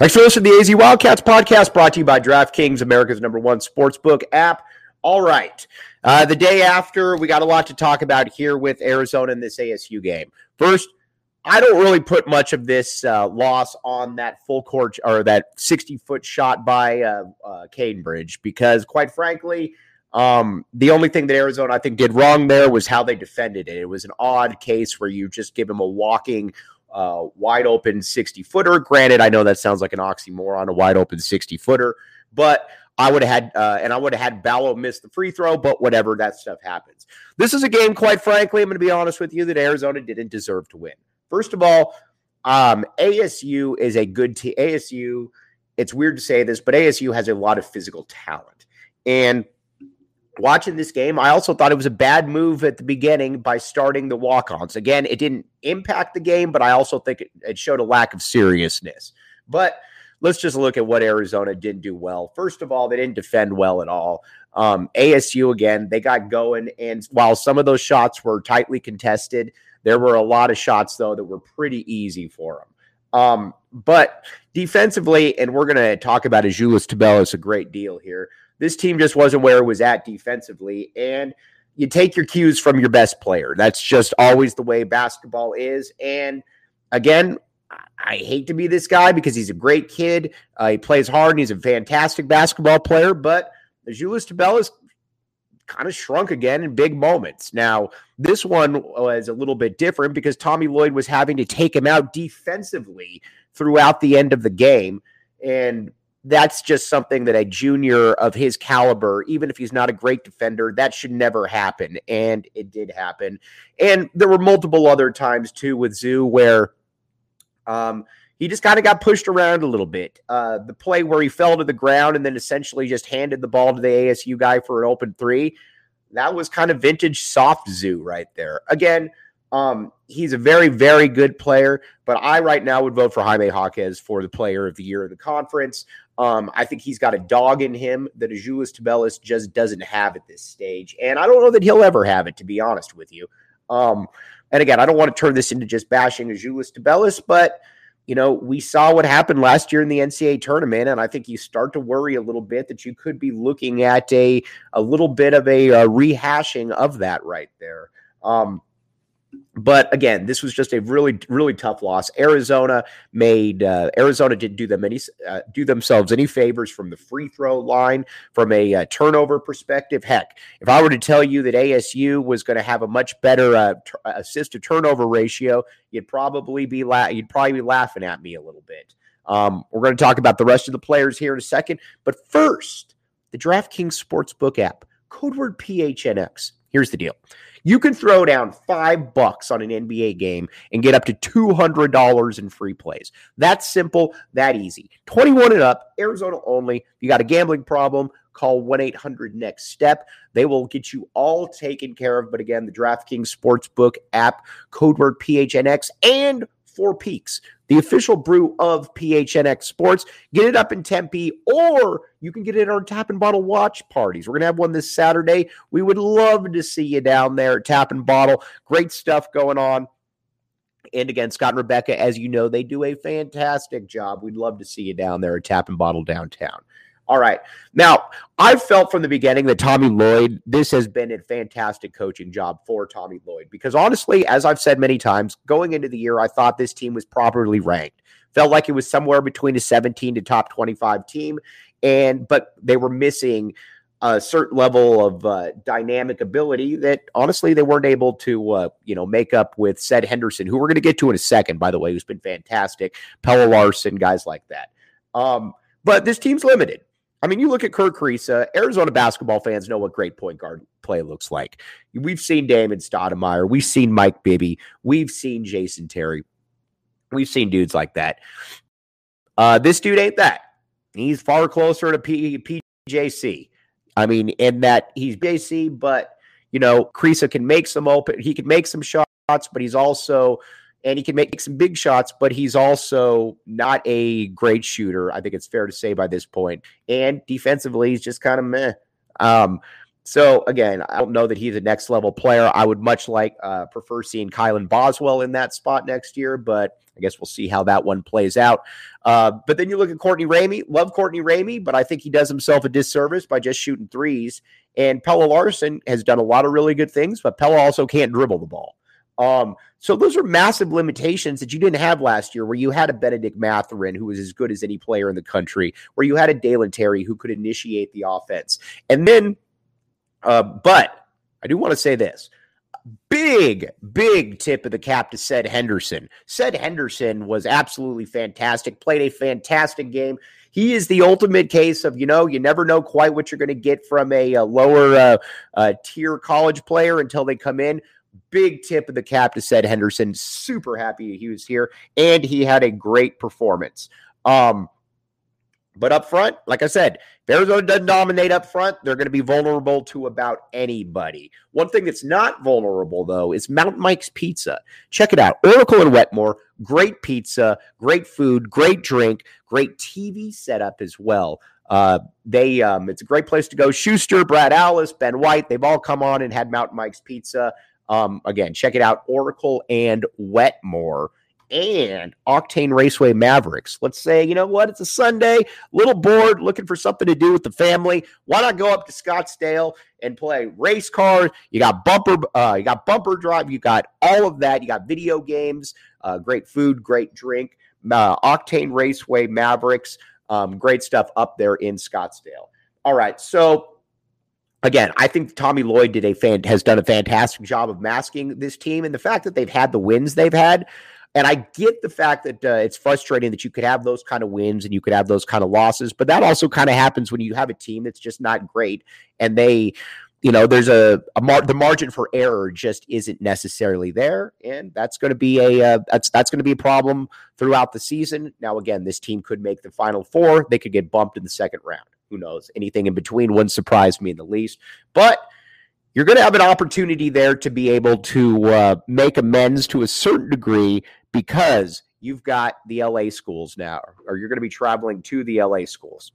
Thanks for listening to the AZ Wildcats podcast brought to you by DraftKings, America's number one sportsbook app. All right. Uh, the day after, we got a lot to talk about here with Arizona in this ASU game. First, I don't really put much of this uh, loss on that full court or that 60 foot shot by uh, uh, Cambridge because, quite frankly, um, the only thing that Arizona I think did wrong there was how they defended it. It was an odd case where you just give them a walking uh, wide open 60 footer. Granted, I know that sounds like an oxymoron, a wide open 60 footer, but I would have had, uh, and I would have had Ballo miss the free throw, but whatever, that stuff happens. This is a game, quite frankly, I'm going to be honest with you, that Arizona didn't deserve to win. First of all, um, ASU is a good team. ASU, it's weird to say this, but ASU has a lot of physical talent. And watching this game, I also thought it was a bad move at the beginning by starting the walk ons. Again, it didn't impact the game, but I also think it, it, showed a lack of seriousness. But let's just look at what Arizona didn't do well. First of all, they didn't defend well at all. Um, ASU, again, they got going. And while some of those shots were tightly contested, there were a lot of shots, though, that were pretty easy for them. Um, but defensively, and we're going to talk about Azuolas Tubelis a great deal here. This team just wasn't where it was at defensively. And you take your cues from your best player. That's just always the way basketball is. And again, I hate to be this guy because he's a great kid. Uh, he plays hard and he's a fantastic basketball player. But Julius Tubelis kind of shrunk again in big moments. Now, this one was a little bit different because Tommy Lloyd was having to take him out defensively throughout the end of the game. And that's just something that a junior of his caliber, even if he's not a great defender, that should never happen. And it did happen. And there were multiple other times too with Zoo where um, he just kind of got pushed around a little bit. Uh, the play where he fell to the ground and then essentially just handed the ball to the ASU guy for an open three, that was kind of vintage soft Zoo right there. Again, um, he's a very, very good player, but I right now would vote for Jaime Jaquez for the player of the year of the conference. Um, I think he's got a dog in him that Azuolas Tubelis just doesn't have at this stage. And I don't know that he'll ever have it, to be honest with you. Um, and again, I don't want to turn this into just bashing Azuolas Tubelis, but you know, we saw what happened last year in the NCAA tournament, and I think you start to worry a little bit that you could be looking at a a little bit of a, a rehashing of that right there. Um, but again, this was just a really, really tough loss. Arizona made uh, Arizona didn't do them any uh, do themselves any favors from the free throw line, from a uh, turnover perspective. Heck, if I were to tell you that ASU was going to have a much better uh, t- uh, assist to turnover ratio, you'd probably be la- you'd probably be laughing at me a little bit. Um, we're going to talk about the rest of the players here in a second, but first, the DraftKings Sportsbook app, code word PHNX. Here's the deal. You can throw down five bucks on an NBA game and get up to $200 in free plays. That's simple, that easy. 21 and up, Arizona only. you got a gambling problem, call 1 800 Next Step. They will get you all taken care of. But again, the DraftKings Sportsbook app, code word PHNX, and Four Peaks, the official brew of PHNX Sports. Get it up in Tempe, or you can get it at our Tap and Bottle watch parties. We're going to have one this Saturday. We would love to see you down there at Tap and Bottle. Great stuff going on. And again, Scott and Rebecca, as you know, they do a fantastic job. We'd love to see you down there at Tap and Bottle downtown. All right. Now, I've felt from the beginning that Tommy Lloyd, this has been a fantastic coaching job for Tommy Lloyd because honestly, as I've said many times, going into the year, I thought this team was properly ranked. Felt like it was somewhere between a 17 to top 25 team. And, but they were missing a certain level of uh, dynamic ability that honestly they weren't able to uh, you know make up with Ced Henderson, who we're going to get to in a second, by the way, who's been fantastic, Pelle Larsson, guys like that. Um, but this team's limited. I mean, you look at Kerr Kriisa, Arizona basketball fans know what great point guard play looks like. We've seen Damon Stoudemire, we've seen Mike Bibby, we've seen Jason Terry, we've seen dudes like that. Uh, this dude ain't that. He's far closer to PJC. I mean, in that he's JC, but you know, Kriisa can make some open, he can make some shots, but he's also and he can make some big shots, but he's also not a great shooter. I think it's fair to say by this point. And defensively, he's just kind of meh. Um, so again, I don't know that he's a next level player. I would much like uh, prefer seeing Kylan Boswell in that spot next year, but I guess we'll see how that one plays out. Uh, but then you look at Courtney Ramey. Love Courtney Ramey, but I think he does himself a disservice by just shooting threes. And Pelle Larsson has done a lot of really good things, but Pelle also can't dribble the ball. Um, so those are massive limitations that you didn't have last year, where you had a Bennedict Mathurin who was as good as any player in the country, where you had a Dalen Terry who could initiate the offense. And then, uh, but I do want to say this. Big, big tip of the cap to Ced Henderson. Ced Henderson was absolutely fantastic, played a fantastic game he is the ultimate case of you know you never know quite what you're going to get from a, a lower uh, uh, tier college player until they come in big tip of the cap to Ced Henderson. Super happy he was here, and he had a great performance. Um, but up front, like I said, if Arizona doesn't dominate up front, they're going to be vulnerable to about anybody. One thing that's not vulnerable, though, is Mount Mike's Pizza. Check it out. Oracle and Wetmore, great pizza, great food, great drink, great TV setup as well. Uh, they um, it's a great place to go. Schuster, Brad Alice, Ben White, they've all come on and had Mountain Mike's Pizza. Um, again, check it out Oracle and Wetmore and Octane Raceway Mavericks. Let's say, you know what, it's a Sunday, little bored, looking for something to do with the family. Why not go up to Scottsdale and play race cars? You got bumper, uh, you got bumper drive, you got all of that. You got video games, uh, great food, great drink. Uh, Octane Raceway Mavericks, um, great stuff up there in Scottsdale. All right, so again, I think Tommy Lloyd did a fan has done a fantastic job of masking this team, and the fact that they've had the wins they've had. And I get the fact that uh, it's frustrating that you could have those kind of wins and you could have those kind of losses, but that also kind of happens when you have a team that's just not great and they, you know, there's a, a mar- the margin for error just isn't necessarily there, and that's going to be a uh, that's that's going to be a problem throughout the season. Now, again, this team could make the final four; they could get bumped in the second round. Who knows? Anything in between wouldn't surprise me in the least. But you're going to have an opportunity there to be able to uh, make amends to a certain degree because you've got the LA schools now, or you're going to be traveling to the LA schools.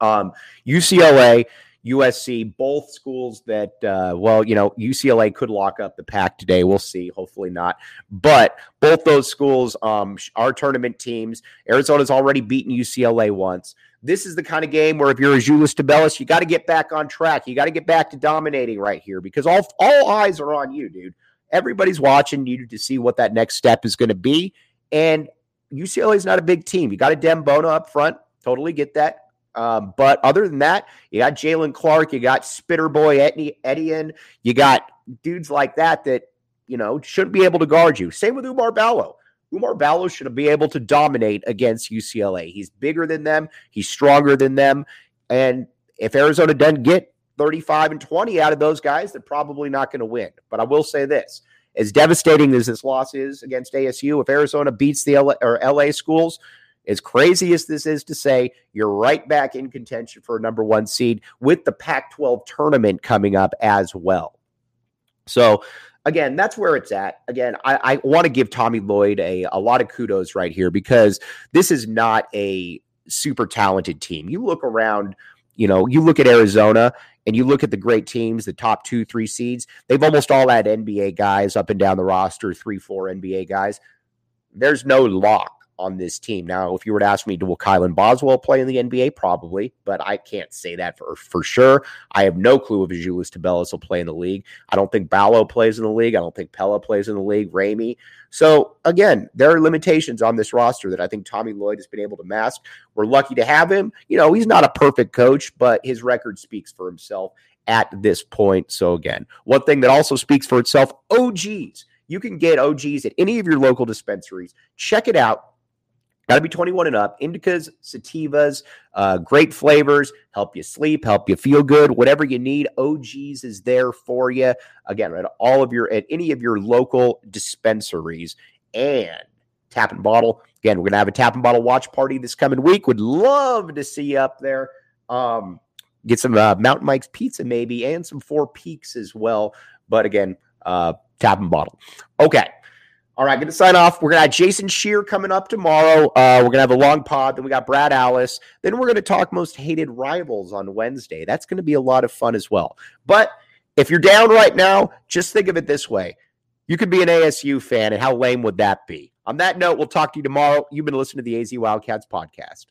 Um, UCLA, USC, both schools that, uh, well, you know, UCLA could lock up the pack today. We'll see. Hopefully not. But both those schools um, are tournament teams. Arizona's already beaten UCLA once. This is the kind of game where if you're Azuolas Tubelis, you got to get back on track. You got to get back to dominating right here because all all eyes are on you, dude. Everybody's watching you to see what that next step is going to be. And UCLA is not a big team. You got a Dem Bona up front. Totally get that. Um, but other than that, you got Jaylen Clark, you got Spitter Boy Etienne, you got dudes like that that you know shouldn't be able to guard you. Same with Oumar Ballo. Oumar Ballo should be able to dominate against UCLA. He's bigger than them, he's stronger than them. And if Arizona doesn't get 35 and 20 out of those guys, they're probably not going to win. But I will say this as devastating as this loss is against ASU, if Arizona beats the LA, or LA schools, as crazy as this is to say, you're right back in contention for a number one seed with the Pac 12 tournament coming up as well. So again, that's where it's at. Again, I, I want to give Tommy Lloyd a, a lot of kudos right here because this is not a super talented team. You look around, you know, you look at Arizona and you look at the great teams, the top two, three seeds, they've almost all had NBA guys up and down the roster, three, four NBA guys. There's no lock on this team. Now, if you were to ask me, will Kylan Boswell play in the NBA? Probably, but I can't say that for, for sure. I have no clue if Azuolas Tubelis will play in the league. I don't think Ballo plays in the league. I don't think Pelle plays in the league, Ramey. So, again, there are limitations on this roster that I think Tommy Lloyd has been able to mask. We're lucky to have him. You know, he's not a perfect coach, but his record speaks for himself at this point. So, again, one thing that also speaks for itself oh, OGeez. You can get oh, OGeez at any of your local dispensaries. Check it out. Got to be 21 and up. Indicas, sativas, uh, great flavors, help you sleep, help you feel good, whatever you need. OGeez is there for you. Again, at all of your, at any of your local dispensaries and tap and bottle. Again, we're to have a tap and bottle watch party this coming week. Would love to see you up there. Um, get some uh, Mountain Mike's pizza maybe and some Four Peaks as well. But again, uh, tap and bottle. Okay. All right, going to sign off. We're going to have Jason Shear coming up tomorrow. Uh, we're going to have a long pod. Then we got Brad Alice. Then we're going to talk most hated rivals on Wednesday. That's going to be a lot of fun as well. But if you're down right now, just think of it this way. You could be an ASU fan, and how lame would that be? On that note, we'll talk to you tomorrow. You've been listening to the AZ Wildcats podcast.